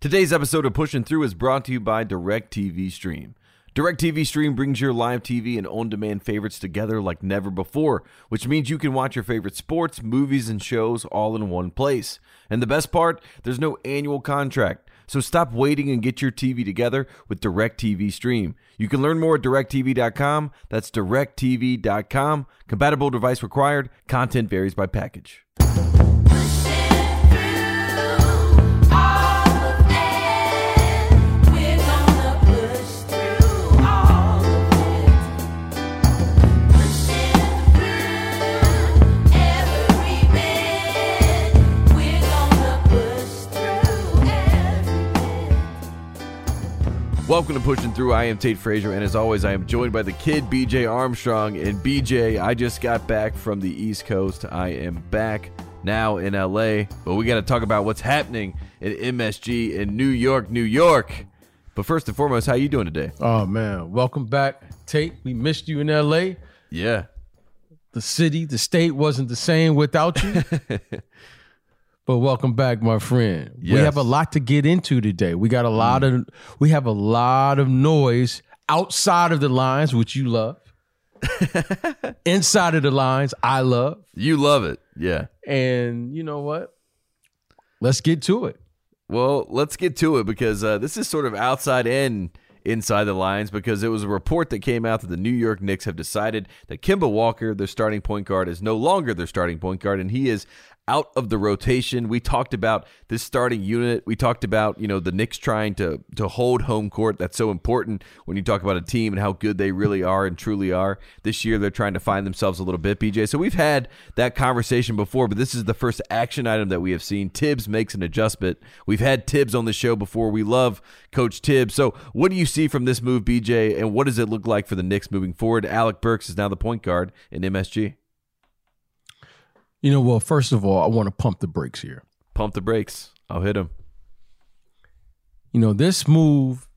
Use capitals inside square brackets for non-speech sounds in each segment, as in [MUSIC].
Today's episode of Pushing Through is brought to you by DirecTV Stream. DirecTV Stream brings your live TV and on demand favorites together like never before, which means you can watch your favorite sports, movies, and shows all in one place. And the best part, there's no annual contract. So stop waiting and get your TV together with DirecTV Stream. You can learn more at directtv.com. That's directtv.com. Compatible device required. Content varies by package. Welcome to Pushing Through. I am Tate Frazier, and as always, I am joined by the kid BJ Armstrong. And BJ, I just got back from the East Coast. I am back now in LA, but we got to talk about what's happening at MSG in New York, New York. But first and foremost, how you doing today? Oh man, welcome back, Tate. We missed you in LA. Yeah, The city, the state wasn't the same without you. [LAUGHS] but welcome back, my friend. We have a lot to get into today. We got a lot of we have a lot of noise outside of the lines, which you love. [LAUGHS] Inside of the lines, I love. you love it. Yeah. And you know what? Let's get to it. Well, let's get to it because uh, this is sort of outside and inside the lines because it was a report that came out that the New York Knicks have decided that Kemba Walker, their starting point guard, is no longer their starting point guard and he is out of the rotation. We talked about this starting unit. We talked about, you know, the Knicks trying to to hold home court. That's so important when you talk about a team and how good they really are and truly are. This year they're trying to find themselves a little bit, BJ. So we've had that conversation before, but this is the first action item that we have seen. Thibs makes an adjustment. We've had Thibs on the show before. We love Coach Thibs. So what do you see from this move, BJ, and what does it look like for the Knicks moving forward? Alec Burks is now the point guard in MSG. You know, well, first of all, I want to pump the brakes here. Pump the brakes. I'll hit him. you know this move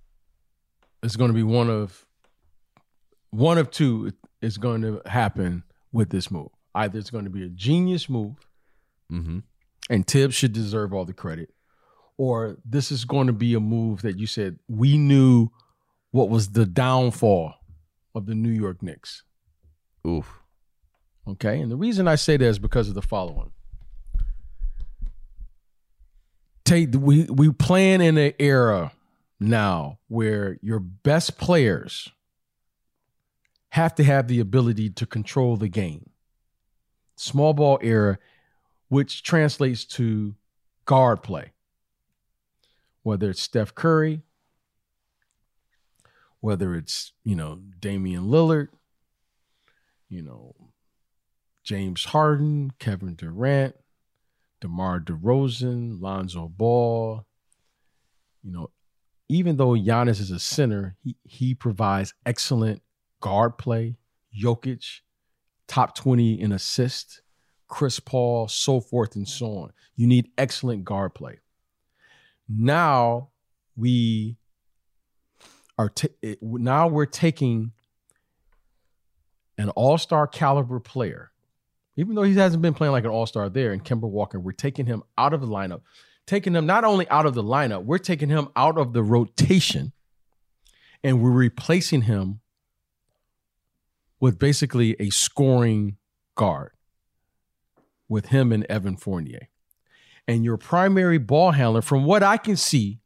is going to be one of one of two is going to happen with this move either it's going to be a genius move Mm-hmm. and thibs should deserve all the credit or this is going to be a move that you said we knew what was the downfall of the new york knicks Oof. Okay and the reason i say that is because of the following Tate, we we plan in an era now where your best players have to have the ability to control the game. Small ball era, which translates to guard play. Whether it's Steph Curry, whether it's, you know, Damian Lillard, you know, James Harden, Kevin Durant, DeMar DeRozan, Lonzo Ball. You know, even though Giannis is a center, he, he provides excellent guard play. Jokic, top 20 in assists. Chris Paul, so forth and so on. You need excellent guard play. Now we are it- now we're taking an all-star caliber player even though he hasn't been playing like an all-star there and Kemba Walker, we're taking him out of the lineup. Taking him not only out of the lineup, we're taking him out of the rotation and we're replacing him with basically a scoring guard with him and Evan Fournier. And your primary ball handler, from what I can see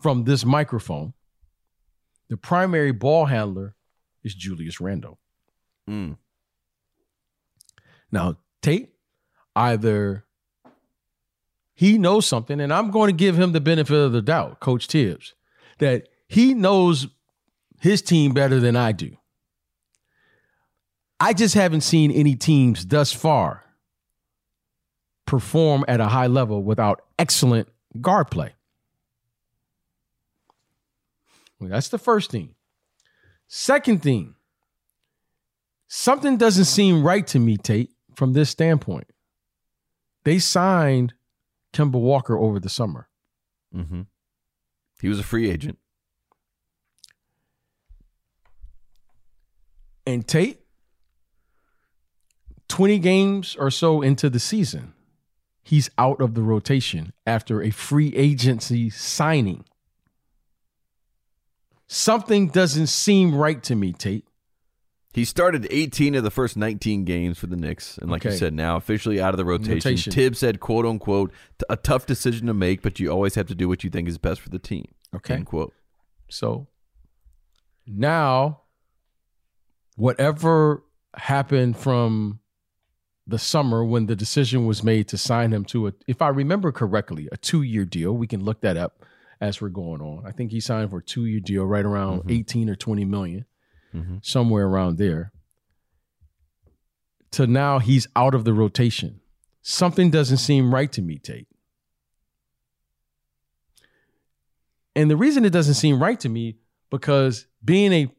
from this microphone, the primary ball handler is Julius Randle. Mm. Now, Tate, either he knows something, and I'm going to give him the benefit of the doubt, Coach Thibs, that he knows his team better than I do. I just haven't seen any teams thus far perform at a high level without excellent guard play. Well, that's the first thing. Second thing, something doesn't seem right to me, Tate, from this standpoint. They signed Kemba Walker over the summer. Mm-hmm. He was a free agent. And Tate, 20 games or so into the season, he's out of the rotation after a free agency signing. Something doesn't seem right to me, Tate. He started 18 of the first 19 games for the Knicks, and like you said, now officially out of the rotation. Rotation. Thibs said, "quote unquote," a tough decision to make, but you always have to do what you think is best for the team. Okay. End quote. So now, whatever happened from the summer when the decision was made to sign him to a, if I remember correctly, a two year deal. We can look that up as we're going on. I think he signed for a two year deal, right around Mhm. 18 or 20 million, Mhm. somewhere around there. To now he's out of the rotation. Something doesn't seem right to me, Tate. And the reason it doesn't seem right to me because being a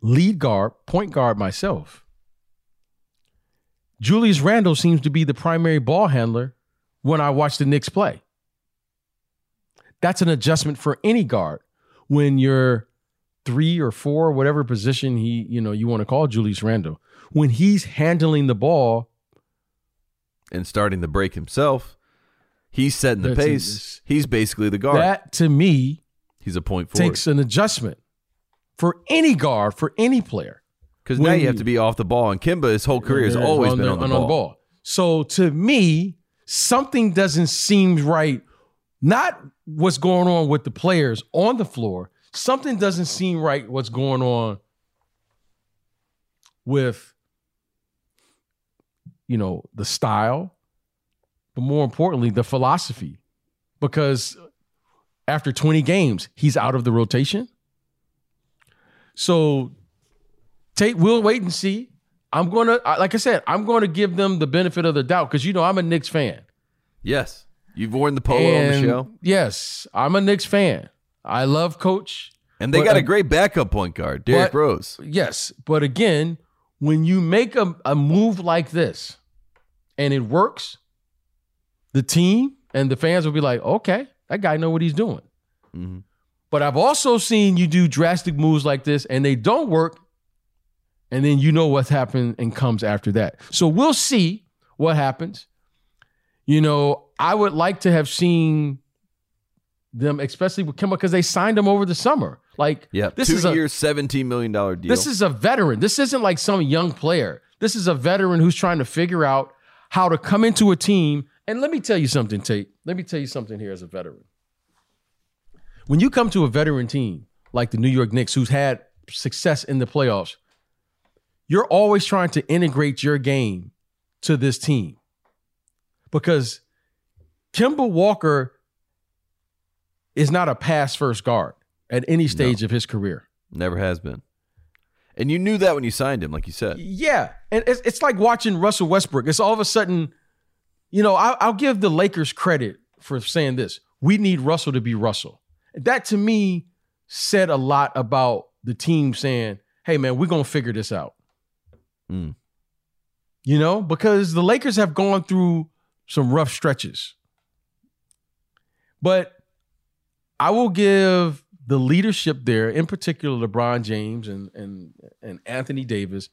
lead guard, point guard myself, Julius Randle seems to be the primary ball handler when I watch the Knicks play. That's an adjustment for any guard when you're three or four, whatever position he, you know, you want to call Julius Randle. When he's handling the ball, And starting the break himself, he's setting the pace. He's basically the guard. that to me he's a point forward. takes an adjustment for any guard, for any player. Because now you have to be off the ball, and Kemba, his whole career has always been on the and ball. So to me, something doesn't seem right. Not what's going on with the players on the floor. Something doesn't seem right. What's going on with, you know, the style, but more importantly, the philosophy. Because after 20 games, he's out of the rotation. So Tate, we'll wait and see. I'm gonna, like I said, I'm going to give them the benefit of the doubt because you know I'm a Knicks fan. Yes, you've worn the polo on the show, Yes, I'm a Knicks fan. I love Coach. and they got uh, a great backup point guard, Derrick but- Rose. Yes, but again, when you make a, a move like this and it works, the team and the fans will be like, okay, that guy know what he's doing. Mhm. But I've also seen you do drastic moves like this and they don't work. And then you know what's happened and comes after that. So we'll see what happens. You know, I would like to have seen them, especially with Kemba, because they signed him over the summer. Like, Yeah, this two is a seventeen million dollar deal. this is a veteran. This isn't like some young player. This is a veteran who's trying to figure out how to come into a team. And let me tell you something, Tate. Let me tell you something here as a veteran. When you come to a veteran team like the New York Knicks, who's had success in the playoffs, you're always trying to integrate your game to this team. Because Kemba Walker is not a pass first guard at any stage of his career. Never has been. And you knew that when you signed him, like you said. Yeah, and it's, it's like watching Russell Westbrook. It's all of a sudden, you know, I, I'll give the Lakers credit for saying this. We need Russell to be Russell. That to me said a lot about the team saying, "Hey, man, we're gonna figure this out." Mm. You know, because the Lakers have gone through some rough stretches, but I will give the leadership there, in particular LeBron James and and and Anthony Davis,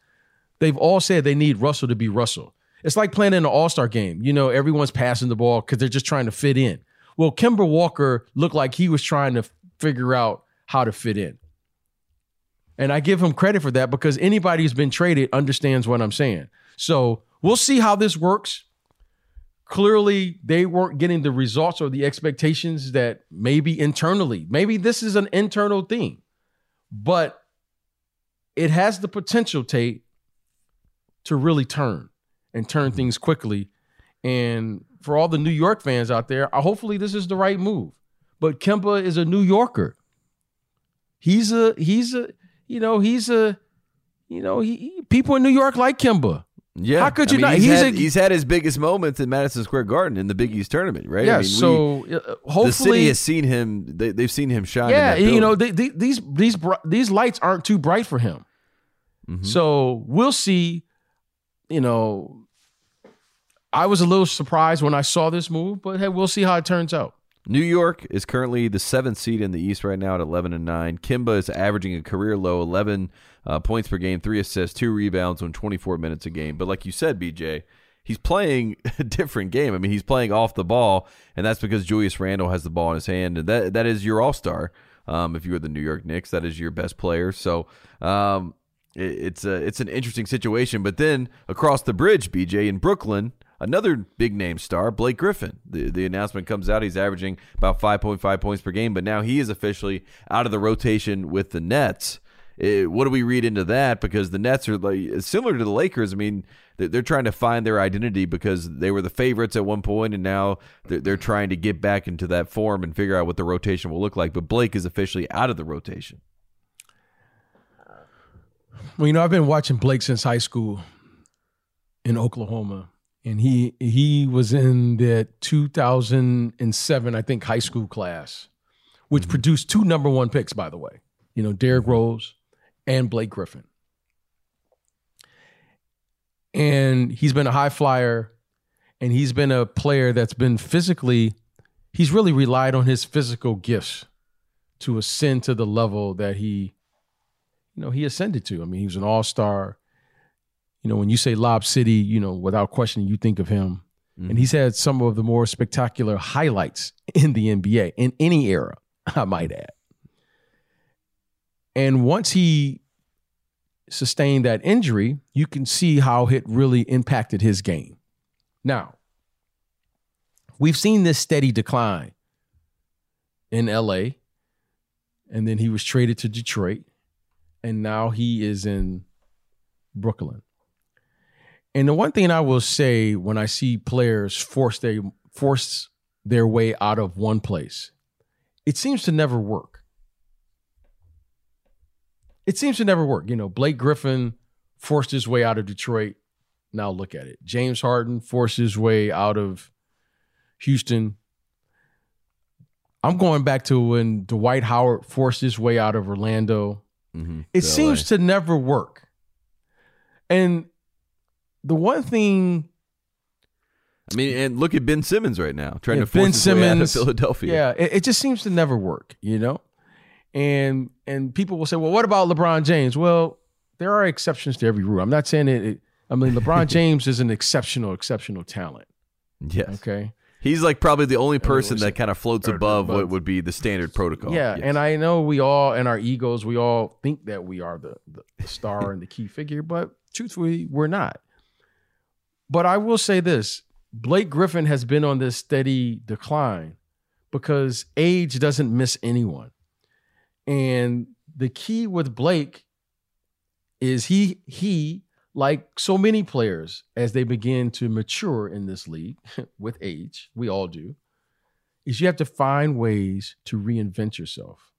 they've all said they need Russell to be Russell. It's like playing in an All-Star game. You know, everyone's passing the ball because they're just trying to fit in. Well, Kemba Walker looked like he was trying to figure out how to fit in. And I give him credit for that because anybody who's been traded understands what I'm saying. So we'll see how this works. Clearly, they weren't getting the results or the expectations that maybe internally, maybe this is an internal thing, but it has the potential, Tate, to really turn and turn mm-hmm. things quickly. And for all the New York fans out there, hopefully this is the right move. But Kemba is a New Yorker. He's a he's a you know he's a you know he- people in New York like Kemba. Yeah. How could I you mean, not- He's, he's had, a- he's had his biggest moments in Madison Square Garden in the Big East tournament, right? Yeah. I mean, we- so uh, hopefully, the city has seen him. They, they've seen him shine. in yeah, you know they, they, these these these lights aren't too bright for him. Mhm. So we'll see. You know, I was a little surprised when I saw this move, but hey, we'll see how it turns out. New York is currently the seventh seed in the East right now at 11 and 9. Kemba is averaging a career low 11 uh, points per game, three assists, two rebounds on 24 minutes a game. But like you said, BJ, he's playing [LAUGHS] a different game. I mean, he's playing off the ball, and that's because Julius Randle has the ball in his hand, and that that is your all star. Um, if you are the New York Knicks, that is your best player. So um, it, it's a it's an interesting situation. But then across the bridge, BJ in Brooklyn, another big name star, Blake Griffin. The the announcement comes out he's averaging about 5.5 points per game, but now he is officially out of the rotation with the Nets. It, what do we read into that? Because the Nets are like similar to the Lakers. I mean, they're trying to find their identity because they were the favorites at one point, and now they're trying to get back into that form and figure out what the rotation will look like. But Blake is officially out of the rotation. Well, you know, I've been watching Blake since high school in Oklahoma, and he he was in the 2007, I think, high school class, which mm-hmm. produced two number one picks, by the way. You know, Derrick Rose and Blake Griffin. And he's been a high flyer and he's been a player that's been physically, he's really relied on his physical gifts to ascend to the level that he, you know, he ascended to. I mean, he was an all star. You know, when you say Lob City, you know, without question, you think of him. Mm-hmm. And he's had some of the more spectacular highlights in the NBA in any era, [LAUGHS] I might add. And once he sustained that injury, you can see how it really impacted his game. Now, we've seen this steady decline in LA, and then he was traded to Detroit, and now he is in Brooklyn. And the one thing I will say when I see players force their force their way out of one place, it seems to never work it seems to never work. You know, Blake Griffin forced his way out of Detroit. Now look at it. James Harden forced his way out of Houston. I'm going back to when Dwight Howard forced his way out of Orlando. Mm-hmm. It seems to never work. And the one thing I mean, and look at Ben Simmons right now, trying yeah, to force ben his Simmons, way out of Philadelphia. Yeah, it, it, just seems to never work, you know and and people will say, well, what about LeBron James? Well, there are exceptions to every rule. I'm not saying it. it I mean, LeBron [LAUGHS] James is an exceptional, exceptional talent. Yes. Okay. He's like probably the only person that kind of floats above what would be the standard protocol. Yeah, yes. and I know we all, in our egos, we all think that we are the, the star [LAUGHS] and the key figure, but truthfully, we're not. But I will say this Blake Griffin has been on this steady decline because age doesn't miss anyone. And the key with Blake is he he like so many players as they begin to mature in this league [LAUGHS] with age, we all do, is you have to find ways to reinvent yourself.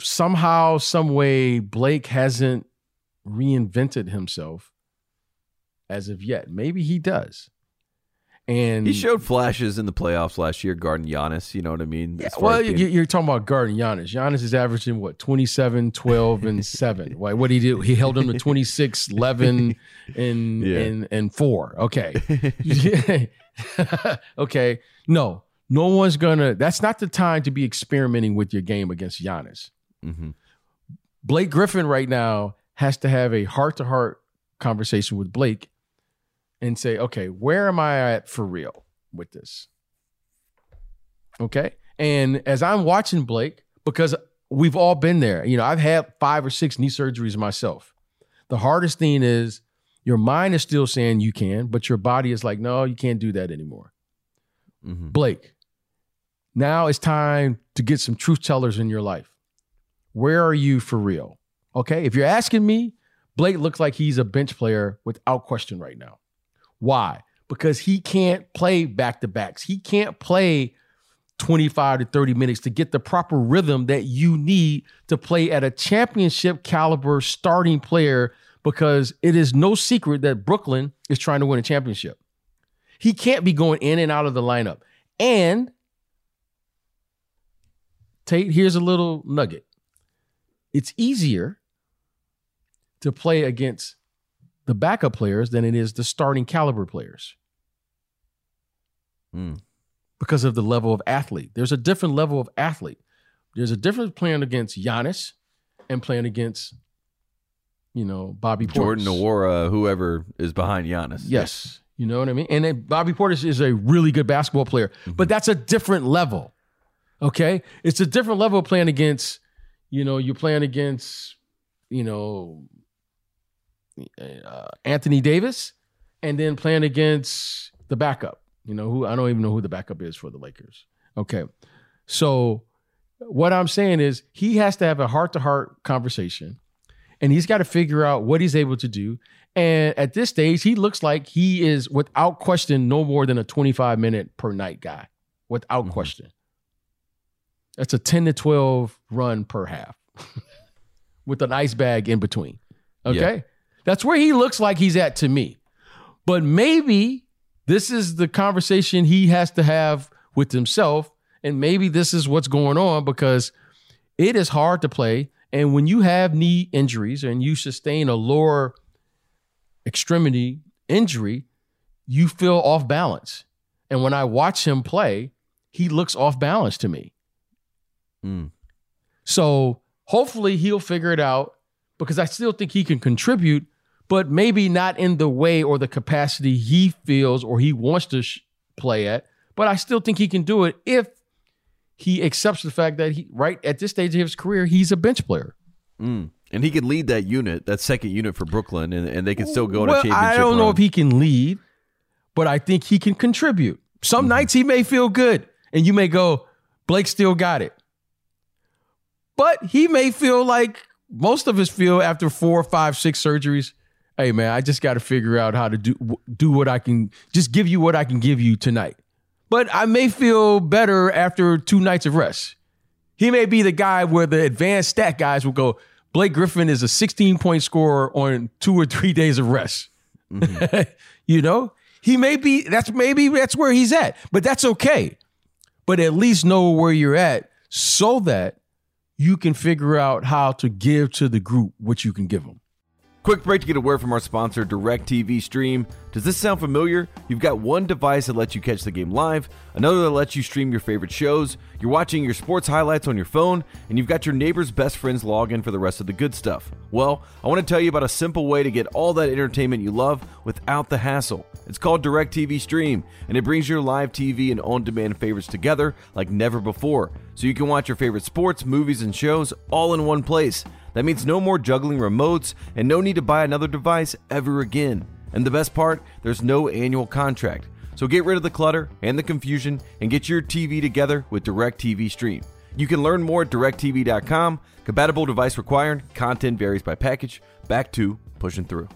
Somehow, some way, Blake hasn't reinvented himself as of yet. Maybe he does. And he showed flashes in the playoffs last year, guarding Giannis. You know what I mean? Yeah, well, being... you're talking about guarding Giannis. Giannis is averaging what 27, 12, and [LAUGHS] seven. Why? What he do? He held him to 26, [LAUGHS] 11, and yeah. and and four. Okay, [LAUGHS] okay. No, no one's gonna. That's not the time to be experimenting with your game against Giannis. Mm-hmm. Blake Griffin right now has to have a heart to heart conversation with Blake and say, okay, where am I at for real with this? Okay. And as I'm watching Blake, because we've all been there, you know, I've had five or six knee surgeries myself. The hardest thing is your mind is still saying you can, but your body is like, no, you can't do that anymore. Mm-hmm. Blake, now it's time to get some truth tellers in your life. Where are you for real? Okay. If you're asking me, Blake looks like he's a bench player without question right now. Why? Because he can't play back to backs. He can't play 25 to 30 minutes to get the proper rhythm that you need to play at a championship caliber starting player because it is no secret that Brooklyn is trying to win a championship. He can't be going in and out of the lineup. And Tate, here's a little nugget. It's easier to play against the backup players than it is the starting caliber players. Mm. Because of the level of athlete. There's a different level of athlete. There's a difference playing against Giannis and playing against you know, Bobby Portis. Jordan Nwora, whoever is behind Giannis. Yes. You know what I mean? And then Bobby Portis is a really good basketball player, but that's a different level. Okay? It's a different level of playing against, you know, you're playing against, you know, uh, Anthony Davis and then playing against the backup, you know, who I don't even know who the backup is for the Lakers. Okay. So what I'm saying is he has to have a heart to heart conversation and he's got to figure out what he's able to do. And at this stage, he looks like he is, without question, no more than a 25 minute per night guy, without Mhm. question. That's a 10 to 12 run per half [LAUGHS] with an ice bag in between. Okay. That's where he looks like he's at to me. But maybe this is the conversation he has to have with himself. And maybe this is what's going on because it is hard to play. And when you have knee injuries and you sustain a lower extremity injury, you feel off balance. And when I watch him play, he looks off balance to me. Mm. So hopefully he'll figure it out because I still think he can contribute, but maybe not in the way or the capacity he feels or he wants to sh- play at. But I still think he can do it if he accepts the fact that he, right at this stage of his career, he's a bench player. Mm. And he can lead that unit, that second unit for Brooklyn, and, and they can still go Well, a championship. I don't know if he can lead, but I think he can contribute. Some Mm-hmm. nights he may feel good, and you may go, Blake still got it. But he may feel like most of us feel after four, five, six surgeries. Hey man, I just got to figure out how to do do what I can. Just give you what I can give you tonight. But I may feel better after two nights of rest. He may be the guy where the advanced stat guys will go. Blake Griffin is a 16 point scorer on two or three [LAUGHS] days of rest. [LAUGHS] you know, he may be. That's maybe that's where he's at, but that's okay. But at least know where you're at so that you can figure out how to give to the group what you can give them. Quick break to get a word from our sponsor, DirecTV Stream. Does this sound familiar? You've got one device that lets you catch the game live, another that lets you stream your favorite shows, you're watching your sports highlights on your phone, and you've got your neighbor's best friend's login for the rest of the good stuff. Well, I want to tell you about a simple way to get all that entertainment you love without the hassle. It's called DirecTV Stream, and it brings your live TV and on demand favorites together like never before. So you can watch your favorite sports, movies, and shows all in one place. That means no more juggling remotes and no need to buy another device ever again. And the best part, there's no annual contract. So get rid of the clutter and the confusion and get your TV together with DirecTV Stream. You can learn more at directtv.com. Compatible device required. Content varies by package. Back to pushing through.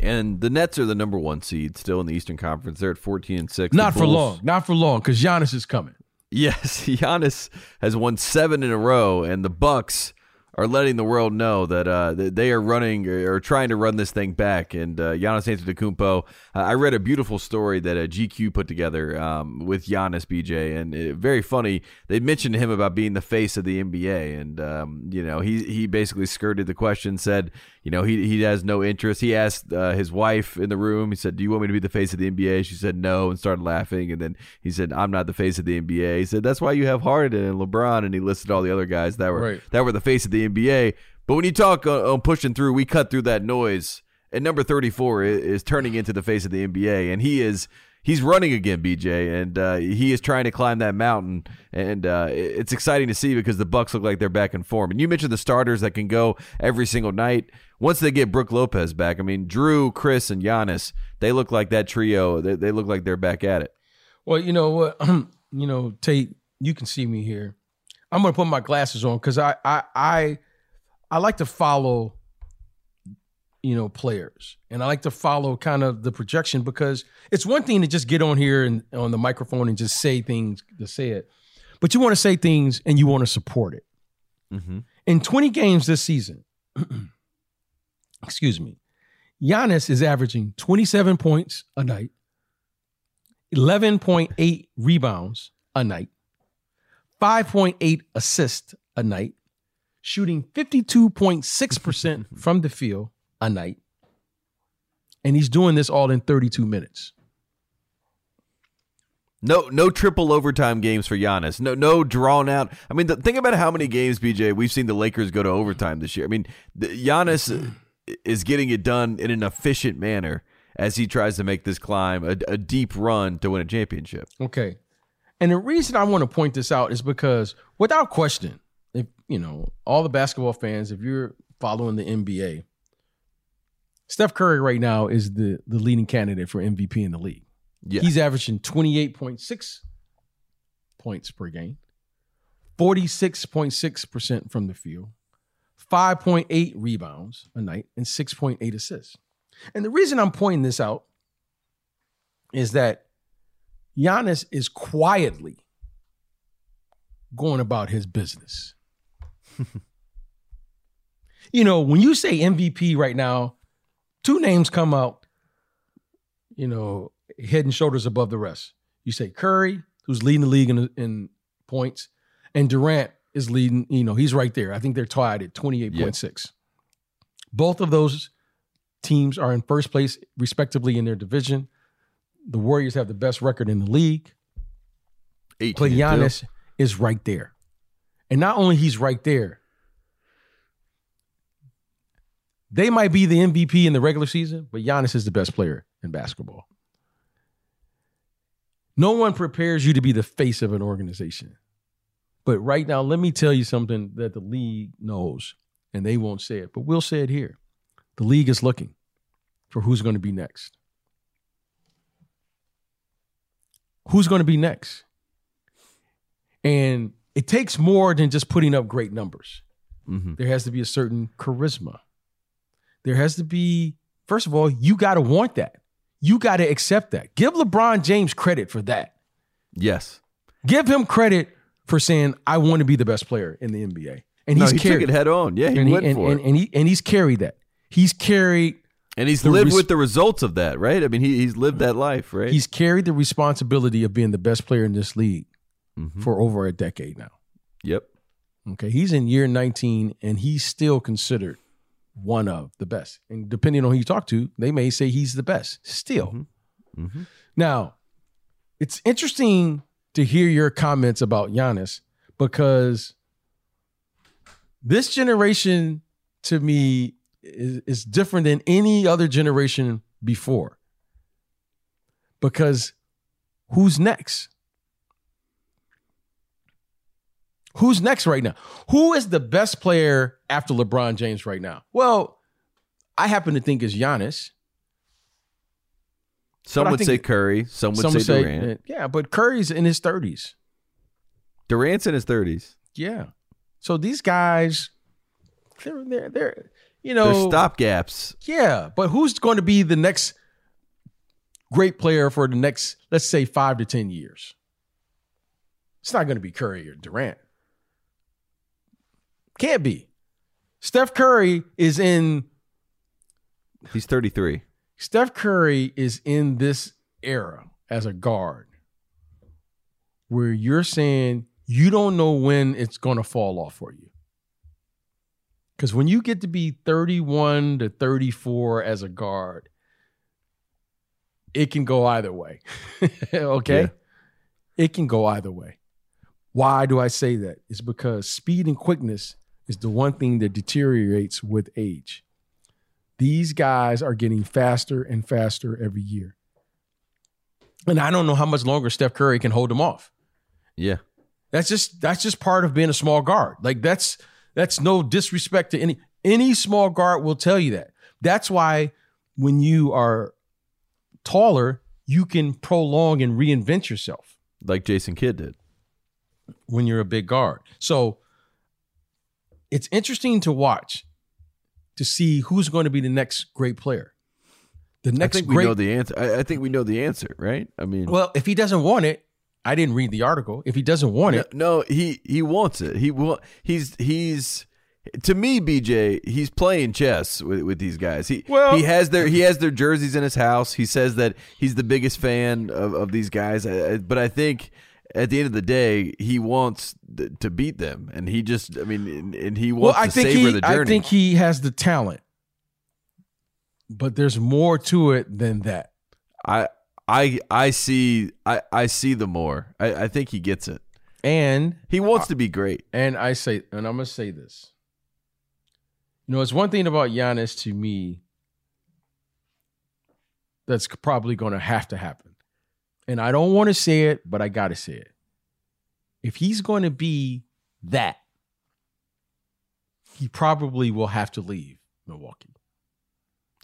And the Nets are the number one seed still in the Eastern Conference. They're at 14 and 6. Not for long. Not for long, because Giannis is coming. Yes, [LAUGHS] Giannis has won seven in a row, and the Bucks are letting the world know that uh, they are running or trying to run this thing back. And uh, Giannis Antetokounmpo, uh, I read a beautiful story that a GQ put together um, with Giannis BJ, and it, very funny. They mentioned him about being the face of the NBA, and um, you know he he basically skirted the question, said you know he he has no interest. He asked uh, his wife in the room, he said, "Do you want me to be the face of the NBA?" She said no, and started laughing. And then he said, "I'm not the face of the NBA." He said, "That's why you have Harden and LeBron," and he listed all the other guys that were Right. that were the face of the NBA. But when you talk on, on pushing through, we cut through that noise. And number 34 is, is turning into the face of the NBA, and he is he's running again, BJ, and uh, he is trying to climb that mountain. And uh, it's exciting to see because the Bucks look like they're back in form. And you mentioned the starters that can go every single night. Once they get Brook Lopez back, I mean Jrue, Khris, and Giannis, they look like that trio. They, they look like they're back at it. Well, you know what? [CLEARS THROAT] you know, Tate, you can see me here. I'm gonna put my glasses on because I I I I like to follow, you know, players, and I like to follow kind of the projection because it's one thing to just get on here and on the microphone and just say things to say it, but you want to say things and you want to support it. Mm-hmm. In 20 games this season, [CLEARS THROAT] excuse me, Giannis is averaging 27 points a night, 11.8 rebounds a night, 5.8 assists a night, shooting 52.6% [LAUGHS] from the field a night. And he's doing this all in 32 minutes. No, no triple overtime games for Giannis. No, no drawn out. I mean, the, think about how many games, BJ, we've seen the Lakers go to overtime this year. I mean, the, Giannis is getting it done in an efficient manner as he tries to make this climb a, a deep run to win a championship. Okay, and the reason I want to point this out is because, without question, if you know all the basketball fans, if you're following the NBA, Steph Curry right now is the the leading candidate for MVP in the league. Yeah. He's averaging 28.6 points per game, 46.6% from the field, 5.8 rebounds a night, and 6.8 assists. And the reason I'm pointing this out is that Giannis is quietly going about his business. [LAUGHS] you know, when you say MVP right now, two names come out, you know, head and shoulders above the rest. You say Curry, who's leading the league in, in points, and Durant is leading, you know, he's right there. I think they're tied at 28.6. Both of those teams are in first place, respectively, in their division. The Warriors have the best record in the league. 18 But. Giannis is right there. And not only he's right there, they might be the MVP in the regular season, but Giannis is the best player in basketball. No one prepares you to be the face of an organization. But right now, let me tell you something that the league knows, and they won't say it, but we'll say it here. The league is looking for who's going to be next. Who's going to be next? And it takes more than just putting up great numbers. Mhm. There has to be a certain charisma. There has to be, first of all, you got to want that. You got to accept that. Give LeBron James credit for that. Yes. Give him credit for saying, I want to be the best player in the NBA. And No, he's he carried took it head on. Yeah, he and, went and, for and, it. and he, and he's carried that. He's carried And he's the lived res- with the results of that, right? I mean, he, he's lived that life, right? he's carried the responsibility of being the best player in this league Mhm. for over a decade now. Yep. Okay, he's in year 19 and he's still considered one of the best. And depending on who you talk to, they may say he's the best still. Mhm. Now, it's interesting to hear your comments about Giannis because this generation to me is, is different than any other generation before. Because who's next? Who's next right now? Who is the best player after LeBron James right now? Well, I happen to think is Giannis. Some would say Curry. Some would Some say, say, Durant. yeah, but Curry's in his 30s. Durant's in his 30s. Yeah. So these guys, they're they're they're you They're know stopgaps. yeah, but who's going to be the next great player for the next, let's say, five to ten years? It's not going to be Curry or Durant. Can't be. Steph Curry is in He's 33. Steph Curry is in this era as a guard where you're saying you don't know when it's going to fall off for you. Because when you get to be 31 to 34 as a guard, it can go either way. [LAUGHS] okay? Yeah. It can go either way. Why do I say that? It's because speed and quickness is the one thing that deteriorates with age. These guys are getting faster and faster every year. And I don't know how much longer Steph Curry can hold them off. Yeah. That's just that's just part of being a small guard. Like that's that's no disrespect to any any small guard will tell you that. That's why when you are taller, you can prolong and reinvent yourself Like Jason Kidd did. when you're a big guard. So it's interesting to watch to see who's going to be the next great player. The next I think we great know the answer. I, I think we know the answer, right? I mean, Well, if he doesn't want it, I didn't read the article. If he doesn't want it, no, he he wants it. He wa- he's he's to me, BJ. He's playing chess with, with these guys. He Well- he has their he has their jerseys in his house. He says that he's the biggest fan of, of these guys. But I think at the end of the day, he wants th- to beat them, and he just I mean, and, and he well, wants I to think savor he, the journey. I think he has the talent, but there's more to it than that. I I I see I, I see the more. I, I think he gets it. And He wants to be great. and I say, and I'm gonna say this. You know, it's one thing about Giannis to me that's probably gonna have to happen. And I don't want to say it, but I gotta say it. If he's going to be that, he probably will have to leave Milwaukee.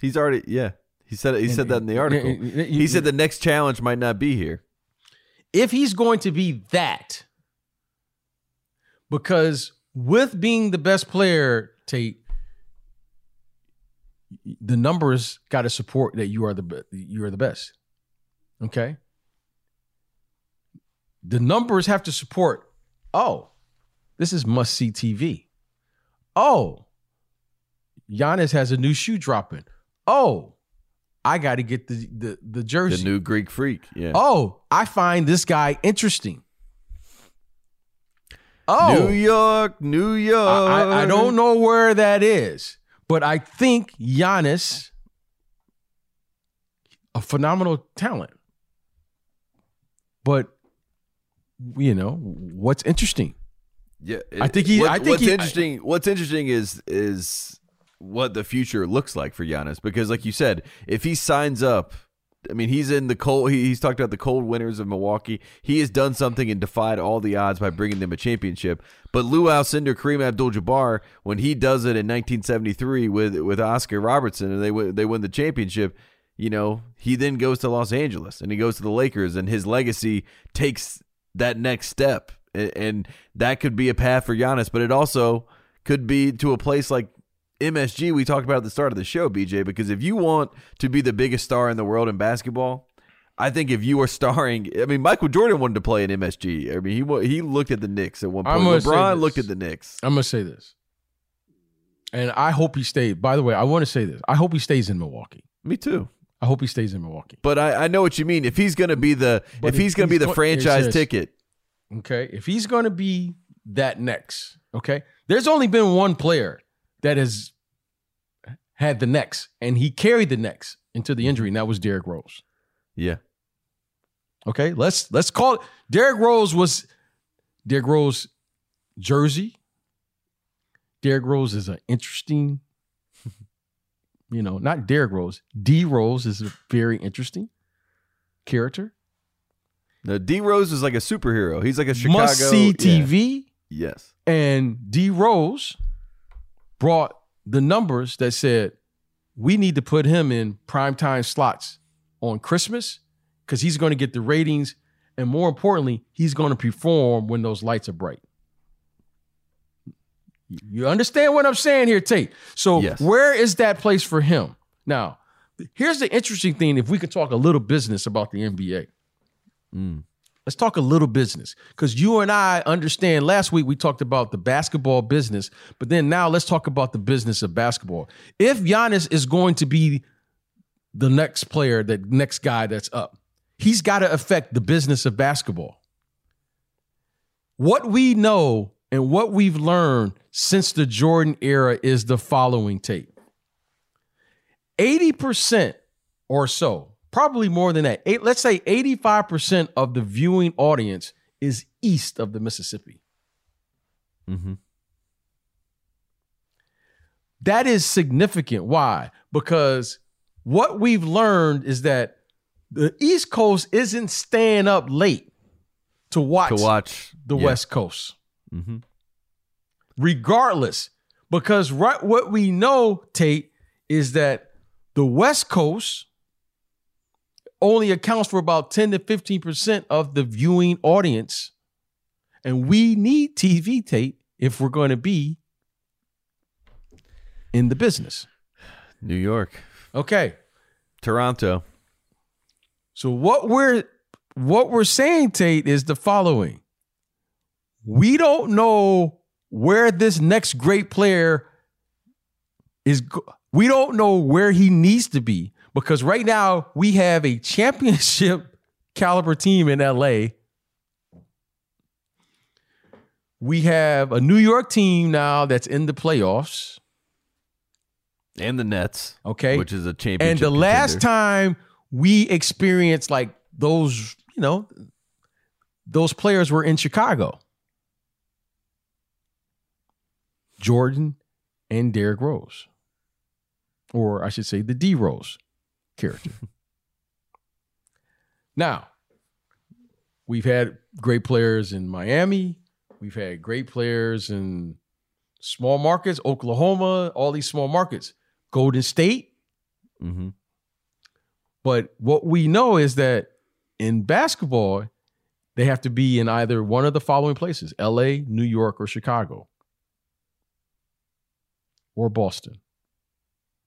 He's already yeah. He said he said that in the article. He said the next challenge might not be here. if he's going to be that, because with being the best player, Tate, the numbers got to support that you are the you are the best. Okay. The numbers have to support. Oh, this is must see TV. Oh, Giannis has a new shoe dropping. Oh, I got to get the the the The jersey. new Greek freak. Yeah. Oh, I find this guy interesting. Oh, New York, New York. I, I- I don't know where that is, but I think Giannis, a phenomenal talent. But you know what's interesting? Yeah, I think he- What, I think what's he- interesting. What's interesting is is what the future looks like for Giannis because, like you said, if he signs up, I mean, he's in the cold. he- He's talked about the cold winters of Milwaukee. He has done something and defied all the odds by bringing them a championship. But Lou Alcindor, Kareem Abdul-Jabbar, when he does it in 1973 with with Oscar Robertson, and they win, they win the championship. You know, he then goes to Los Angeles and he goes to the Lakers, and his legacy takes that next step, A- and that could be a path for Giannis, but it also could be to a place like MSG we talked about at the start of the show, BJ. Because if you want to be the biggest star in the world in basketball, I think if you are starring, I mean, Michael Jordan wanted to play in MSG. I mean, he he looked at the Knicks at one point. gonna LeBron looked at the Knicks. I'm gonna say this, and I hope he stays. By the way, I want to say this. I hope he stays in Milwaukee. Me too. I hope he stays in Milwaukee. But I, I know what you mean. If he's gonna be the But if if he's gonna be the go- franchise ticket, Okay. If he's going to be that next, okay, there's only been one player that has had the next, and he carried the next into the injury, and that was Derrick Rose. yeah, Okay. Let's let's call it Derrick Rose was Derrick Rose jersey. Derrick Rose is an interesting, [LAUGHS] you know, not Derrick Rose. D Rose is a very interesting character. no, D Rose is like a superhero. He's like a Chicago Must see yeah. TV. Yes, And D Rose brought the numbers that said we need to put him in primetime slots on Christmas because he's going to get the ratings. And more importantly, he's going to perform when those lights are bright. You understand what I'm saying here, Tate? So, Yes. where is that place for him? Now, here's the interesting thing if we could talk a little business about the NBA. Mm. Let's talk a little business because you and I understand. Last week we talked about the basketball business, but then now let's talk about the business of basketball. If Giannis is going to be the next player, the next guy that's up, he's got to affect the business of basketball. What we know and what we've learned since the Jordan era is the following Tate 80% or so, probably more than that. Eight, let's say 85% of the viewing audience is east of the Mississippi. hmm That is significant. Why? Because what we've learned is that the East Coast isn't staying up late to watch, to watch the yeah. West Coast. hmm regardless. Because right, what we know, Tate, is that the West Coast only accounts for about 10 to 15% of the viewing audience. And we need TV, Tate if we're going to be in the business. New York, Okay. Toronto. So what we're what we're saying, Tate, is the following. We don't know where this next great player is go- we don't know where he needs to be because right now we have a championship [LAUGHS] caliber team in LA. We have a New York team now that's in the playoffs, and the Nets, okay? which is a championship. And the last time we experienced like those, you know, those players were in Chicago. Jordan and Derrick Rose. Or I should say the D Rose character. now, we've had great players in Miami. We've had great players in small markets, Oklahoma, all these small markets, Golden State. Mm-hmm. But what we know is that in basketball, they have to be in either one of the following places LA, New York, or Chicago, or Boston.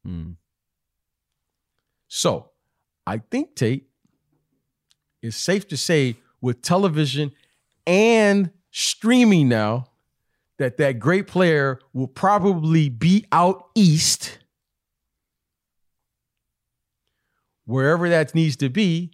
Mm. So I think, Tate, it's safe to say with television and streaming now that that great player will probably be out east wherever that needs to be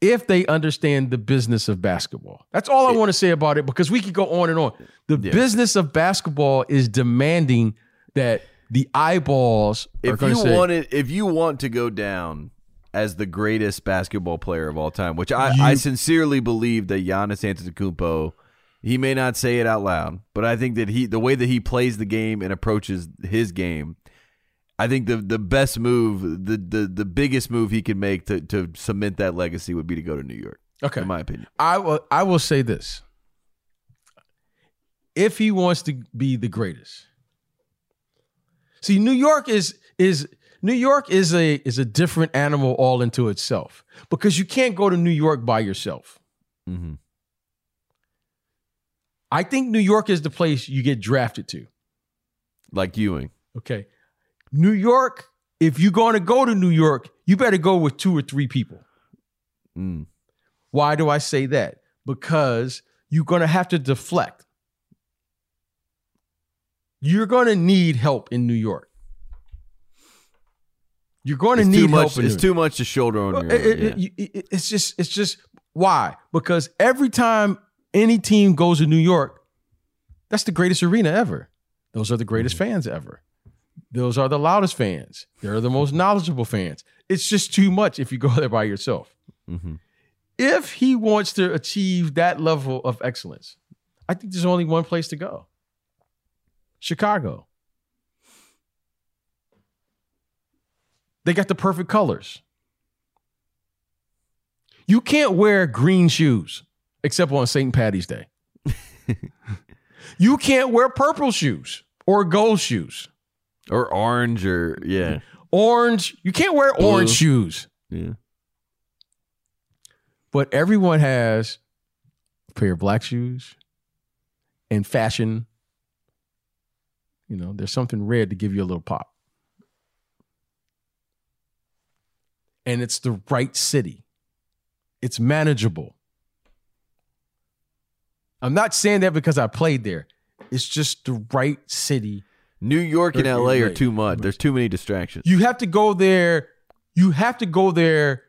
if they understand the business of basketball. That's all I want to say about it because we could go on and on. The Yeah. business of basketball is demanding that the eyeballs If you say, want it, if you want to go down as the greatest basketball player of all time, which I, You- I sincerely believe that Giannis Antetokounmpo, he may not say it out loud, but I think that he the way that he plays the game and approaches his game, I think the the best move, the the, the biggest move he could make to, to cement that legacy would be to go to New York. okay, In my opinion. I will I will say this. If he wants to be the greatest. See, New York is is New York is a is a different animal all into itself because you can't go to New York by yourself. hmm I think New York is the place you get drafted to. Like Ewing. Okay. New York, if you're going to go to New York, you better go with two or three people. Mm. Why do I say that? Because you're going to have to deflect. You're going to need help in New York. You're going to It's need too help. in It's too much to shoulder on your. it- own, yeah. it- it- it's just it's just why? Because every time any team goes to New York, that's the greatest arena ever. Those are the greatest Mm-hmm. fans ever. Those are the loudest fans. They're the most knowledgeable fans. It's just too much if you go [LAUGHS] there by yourself. Mhm. If he wants to achieve that level of excellence, I think there's only one place to go. Chicago. They got the perfect colors. You can't wear green shoes except on St. Patty's Day. [LAUGHS] you can't wear purple shoes or gold shoes. Or orange, or yeah, Orange, you can't wear Blue. orange shoes. yeah. But everyone has a pair of black shoes and fashion. You know, there's something red to give you a little pop. And it's the right city. It's manageable. I'm not saying that because I played there. It's just the right city. New York and LA are too much. There's too many distractions. You have to go there. You have to go there.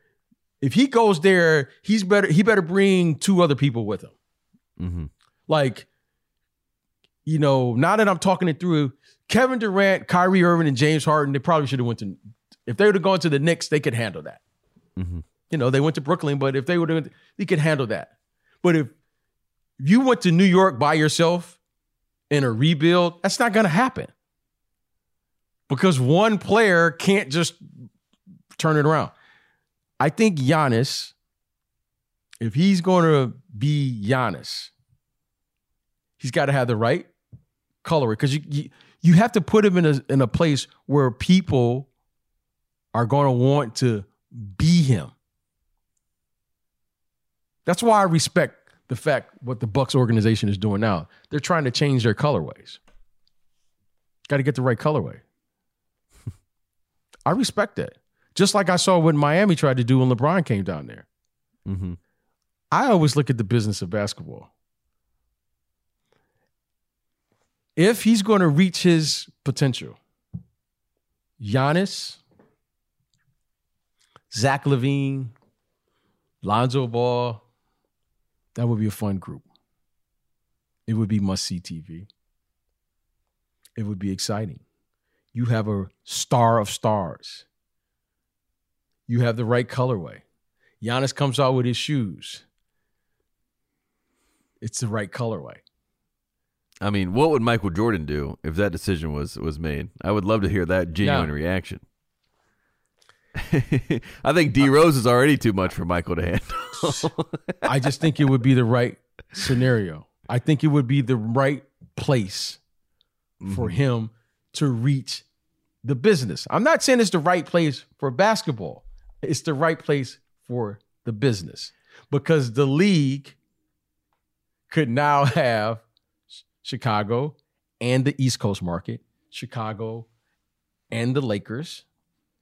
If he goes there, he's better. He better bring two other people with him. Mm-hmm. Like, you know, now that I'm talking it through, Kevin Durant, Kyrie Irving, and James Harden, they probably should have went to. If they would have gone to the Knicks, they could handle that. Mhm. You know, they went to Brooklyn, but if they would have, they could handle that. But if you went to New York by yourself in a rebuild, that's not going to happen because one player can't just turn it around. I think Giannis, if he's going to be Giannis, he's got to have the right color because you, you you have to put him in a in a place where people are going to want to be him. That's why I respect the fact what the Bucks organization is doing now. They're trying to change their colorways. Got to get the right colorway. [LAUGHS] I respect that. Just like I saw what Miami tried to do when LeBron came down there. hmm I always look at the business of basketball. If he's going to reach his potential, Giannis, Zach LaVine, Lonzo Ball, that would be a fun group. It would be must see TV. It would be exciting. You have a star of stars. You have the right colorway. Giannis comes out with his shoes. It's the right colorway. I mean, what would Michael Jordan do if that decision was was made? I would love to hear that genuine Now- reaction. [LAUGHS] I think D Rose is already too much for Michael to handle. [LAUGHS] I just think it would be the right scenario. I think it would be the right place for mm-hmm. him to reach the business. I'm not saying it's the right place for basketball. It's the right place for the business because the league could now [LAUGHS] have Chicago and the East Coast market, Chicago and the Lakers,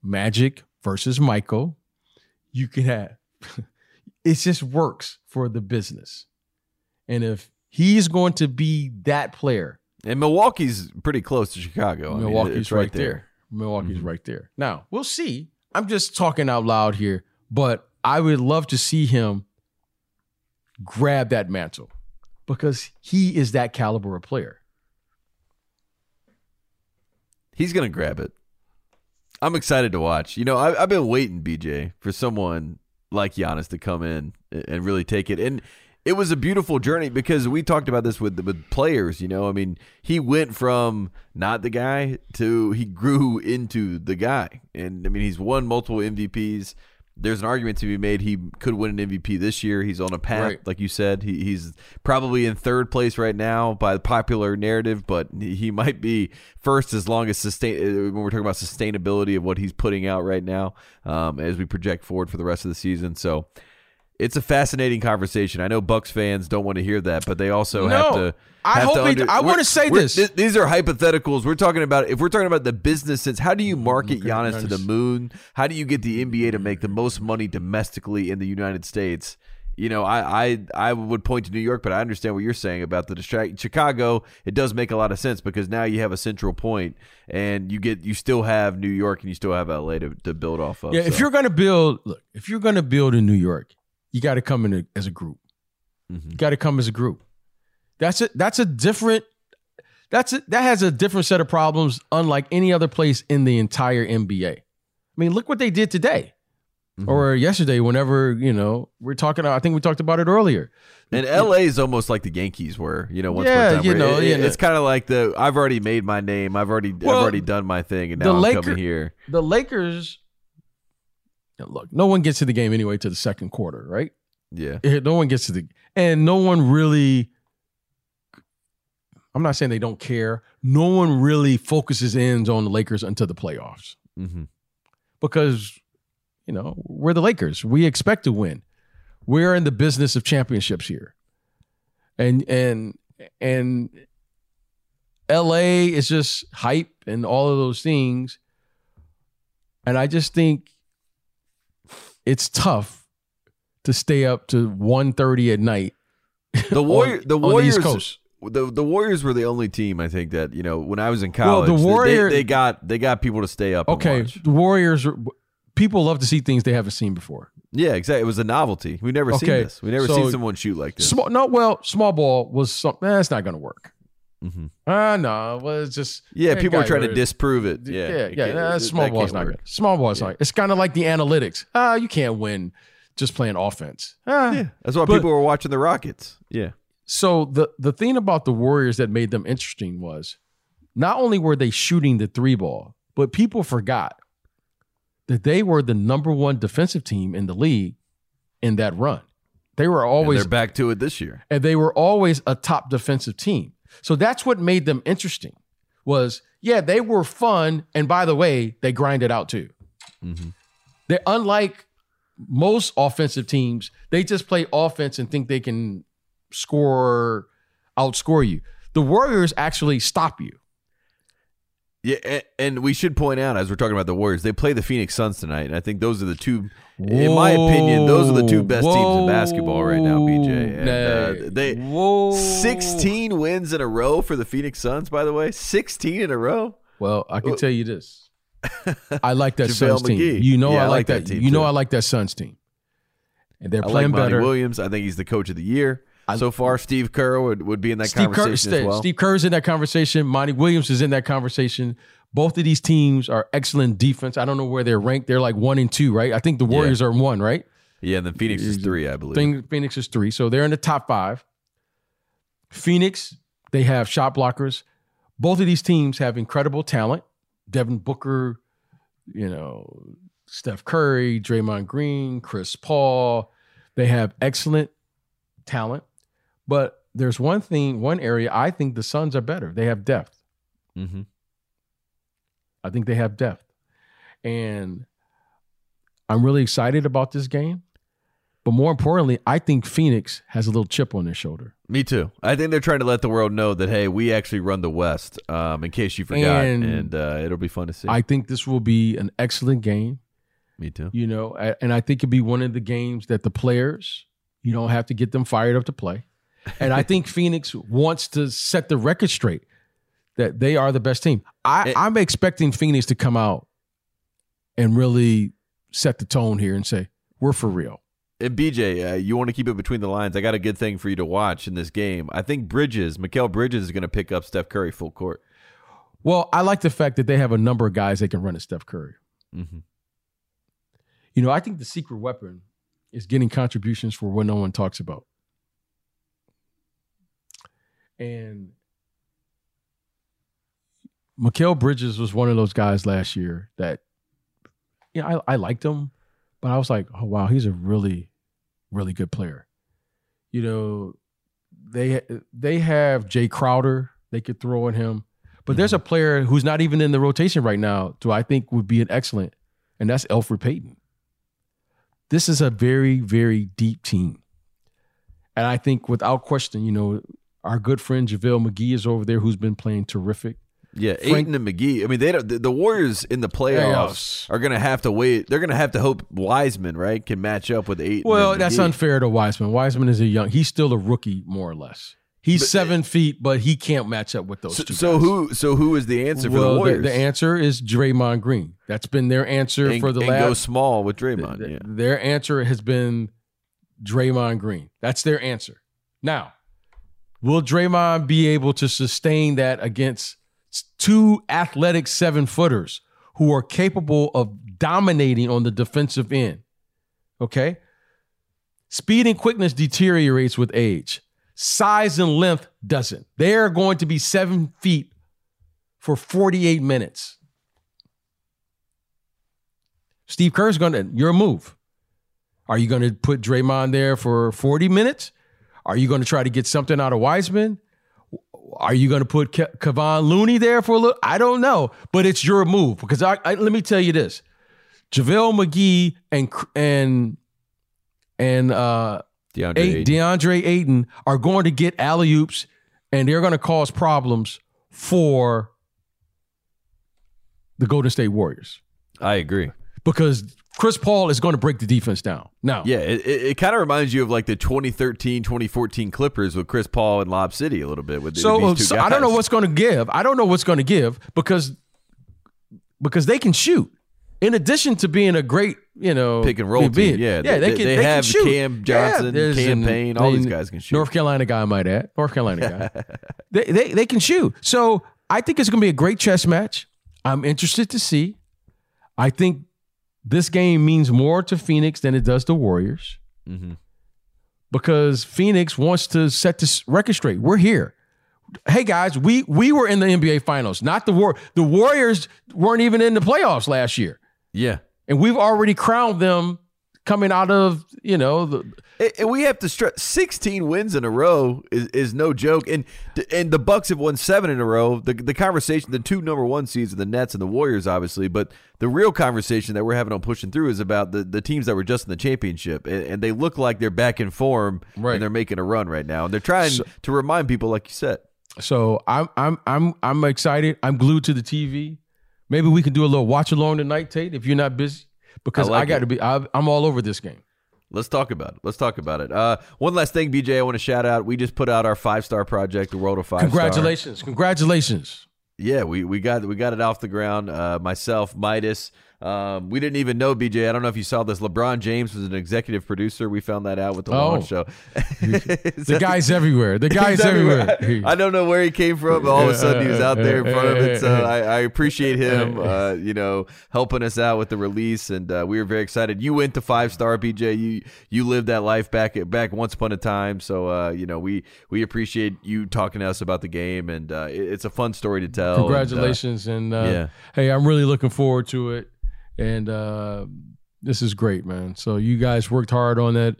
Magic versus Michael. You could have [LAUGHS] it just works for the business. And if he's going to be that player, and Milwaukee's pretty close to Chicago. I mean, Milwaukee's it's right, there. Milwaukee's mm-hmm. right there. Now, we'll see. I'm just talking out loud here, but I would love to see him grab that mantle because he is that caliber of player. He's gonna grab it. I'm excited to watch. You know, I, I've been waiting, BJ, for someone like Giannis to come in and and really take it. And it was a beautiful journey because we talked about this with with players. You know, I mean, he went from not the guy to he grew [LAUGHS] into the guy. And I mean, he's won multiple MVPs. There's an argument to be made he could win an MVP this year. He's on a path, Right. like you said. He, he's probably in third place right now by the popular narrative, but he might be first as long as sustain uh, when we're talking about sustainability of what he's putting out right now um, as we project forward for the rest of the season. So it's a fascinating conversation. I know Bucks fans don't want to hear that, but they also have No. to. I hope to it- under- I wanna say this. th- these are hypotheticals. We're talking about if we're talking about the business sense. How do you market Giannis to the moon? How do you get the NBA to make the most money domestically in the United States? You know, I, I I would point to New York, but I understand what you're saying about the distract Chicago. It does make a lot of sense because now you have a central point, and you get you still have New York and you still have LA to, to build off of. Yeah, if you're going to build, look, if you're going to build in New York, you got to come in a, as a group. Mhm. You got to come as a group. That's a that's a different that's a, that has a different set of problems unlike any other place in the entire NBA. I mean, look what they did today Mhm. or yesterday whenever, you know, we're talking I think we talked about it earlier. And LA is almost like the Yankees were, you know, once Yeah, you know, it- you know. it's kind of like the I've already made my name. I've already I've already done my thing, and now I'm Laker- coming here. The Lakers Now, look, no one gets to the game anyway to the second quarter, right? Yeah, Eh, No one gets to the and no one really I'm not saying they don't care. No one really focuses in on the Lakers until the playoffs. hmm because you know we're the Lakers. We expect to win. We're in the business of championships here, and and and L.A. is just hype and all of those things. And I just think it's tough to stay up to 1.30 at night. the [LAUGHS] warrior, on- the the Warriors, East Coast. the the Warriors were the only team I think that you know when I was in Well, college, the they- Warrior- they, they got they got people to stay up. and Okay, the Warriors. People love to see things they haven't seen before. yeah, exactly. It was a novelty. We never seen this. We never so- seen someone shoot like this. Small, no, well, small ball was something. That's not going to work. Mhm. Ah, no. Well, it's just Yeah, people are trying to disprove it. Yeah, Yeah, yeah. it can't- nah, small ball's work. good. Small ball's Yeah. not. It's kind of like the analytics. Ah, you can't win just playing offense. Ah. Yeah, that's why But- people were watching the Rockets. Yeah, So the the thing about the Warriors that made them interesting was not only were they shooting the three ball, but people forgot that they were the number one defensive team in the league in that run. They were and always they're back to it this year. and they were always a top defensive team. So that's what made them interesting. Was yeah, they were fun, and by the way, they grinded out too. Mhm. They're unlike most offensive teams. They just play offense and think they can score, outscore you. The Warriors actually stop you. Yeah, and, we should point out as we're talking about the Warriors, they play the Phoenix Suns tonight, and I think those are the two. in my opinion, those are the two best teams in basketball right now, BJ. And, uh, they Whoa. 16 wins in a row for the Phoenix Suns. By the way, 16 in a row. Well, I can tell you this. I like that [LAUGHS] Suns team. McGee. You know Yeah, I, I like like that. that team, you know too. I like that Suns team. And they're I playing Monty better. Williams. I think he's the coach of the year I- so far. Steve Kerr would, would be in that Steve, Kerr, conversation as well. Steve Kerr's in that conversation. Monty Williams is in that conversation. Both of these teams are excellent defense. I don't know where they're ranked. They're like one and two, right? I think the Warriors are one, right? Yeah, and then Phoenix is three, I believe. Phoenix is three. So they're in the top five. Phoenix, they have shot blockers. Both of these teams have incredible talent. Devin Booker, you know, Steph Curry, Draymond Green, Chris Paul. They have excellent talent. But there's one thing, one area I think the Suns are better. They have depth. mm-hmm. I think they have depth. And I'm really excited about this game. But more importantly, I think Phoenix has a little chip on their shoulder. Me too. I think they're trying to let the world know that hey, we actually run the West. Um, in case you forgot, and, And uh, it'll be fun to see. I think this will be an excellent game, Me too. you know, and I think it'll be one of the games that the players, you don't have to get them fired up to play. And I think [LAUGHS] Phoenix wants to set the record straight that they are the best team. I, It- I'm expecting Phoenix to come out and really set the tone here and say, we're for real. And BJ, uh, you want to keep it between the lines. I got a good thing for you to watch in this game. I think Bridges, Mikal Bridges, is going to pick up Steph Curry full court. Well, I like the fact that they have a number of guys that can run at Steph Curry. Mm-hmm. You know, I think the secret weapon is getting contributions for what no one talks about. And Mikal Bridges was one of those guys last year that, you know, I, I liked him, but I was like, oh, wow, he's a really, really good player. You know, they they have Jae Crowder they could throw at him, but there's a mm-hmm. player who's not even in the rotation right now, who I think would be an excellent, and that's Elfrid Payton. This is a very, very deep team. And I think without question, you know, our good friend JaVale McGee is over there who's been playing terrific. Yeah, Frank- Ayton and McGee. I mean, they don't, the, the Warriors in the playoffs Playoffs. are going to have to wait. They're going to have to hope Wiseman, right, can match up with Ayton. Well, that's unfair to Wiseman. Wiseman is a young, he's still a rookie, more or less. He's But- uh, seven feet, but he can't match up with those So, two. so guys. who? So who is the answer for well, the Warriors? The, answer is Draymond Green. That's been their answer and, for the and last. go small with Draymond. th- yeah. Their answer has been Draymond Green. That's their answer. Now, will Draymond be able to sustain that against two athletic seven footers who are capable of dominating on the defensive end? Okay. Speed and quickness deteriorates with age. Size and length doesn't. They are going to be seven feet for 48 minutes. Steve Kerr's going to, your move. Are you going to put Draymond there for 40 minutes? Are you going to try to get something out of Wiseman? Are you going to put Ke- Kevon Looney there for a little? I don't know, but it's your move because I, I let me tell you this: JaVale McGee and and and uh, DeAndre A- Ayton. DeAndre Ayton are going to get alley oops, and they're going to cause problems for the Golden State Warriors I agree. because Chris Paul is going to break the defense down. Now, Yeah, it, it, it kind of reminds you of like the 2013, 2014 Clippers with Chris Paul and Lob City a little bit. With so, these uh, two so I don't know what's going to give. I don't know what's going to give because because they can shoot. In addition to being a great, you know, Pick and roll being- team, yeah. yeah, they, They- can. they They, have can. Cam Johnson, there's Cam Payne, all these guys can shoot. North Carolina guy, I might add. North Carolina guy. [LAUGHS] they, they they can shoot. So I think it's going to be a great chess match. I'm interested to see. I think this game means more to Phoenix than it does to Warriors Mhm. because Phoenix wants to set this record straight. We're here. Hey guys, we we were in the NBA Finals, not the war. The Warriors weren't even in the playoffs last year, Yeah. and we've already crowned them coming out of you know the And- And we have to stress 16 wins in a row is, is no joke. And and the Bucks have won seven in a row. The the conversation, the two number one seeds are the Nets and the Warriors, obviously. But the real conversation that we're having on pushing through is about the, the teams that were just in the championship. And, and they look like they're back in form Right. and they're making a run right now. And they're trying So- to remind people, like you said. So I'm I'm I'm I'm excited. I'm glued to the TV. Maybe we can do a little watch along tonight, Tate, if you're not busy, because I I, got to be. I, I'm all over this game. Let's talk about it. Let's talk about it. Uh, one last thing, BJ, I want to shout out. We just put out our five star project, the World of Five. Star. Congratulations, congratulations. Yeah, we, we got we got it off the ground. Uh, myself, Midas, Um, we didn't even know BJ. I don't know if you saw this. LeBron James was an executive producer. We found that out with the Oh. launch show. [LAUGHS] The [LAUGHS] guy's everywhere. The guy's He's everywhere. [LAUGHS] I don't know where he came from, but all of a sudden he was out there in front of it. So I, I appreciate him, uh, you know, helping us out with the release, and uh, we were very excited. You went to five star, BJ. You you lived that life back back once upon a time. So uh, you know, we we appreciate you talking to us about the game, and uh, it- it's a fun story to tell. and, uh, Congratulations, and, uh, yeah. hey, I'm really looking forward to it, and uh, this is great, man. So you guys worked hard on that,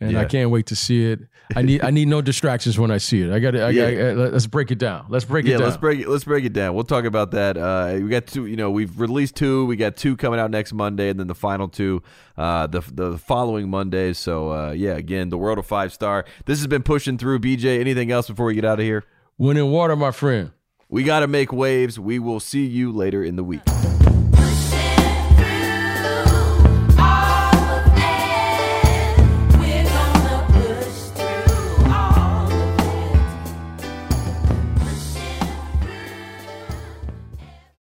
and I can't wait to see it. I need I need no distractions when I see it. I got to. I Yeah. gotta, let's break it down. Let's break yeah, it down. let's break it. Let's break it down. We'll talk about that. Uh, we got two. You know, we've released two. We got two coming out next Monday, and then the final two, uh, the the following Monday. So uh, yeah, again, the world of five star. This has been pushing through. BJ, anything else before we get out of here? Winning water, my friend. We got to make waves. We will see you later in the week.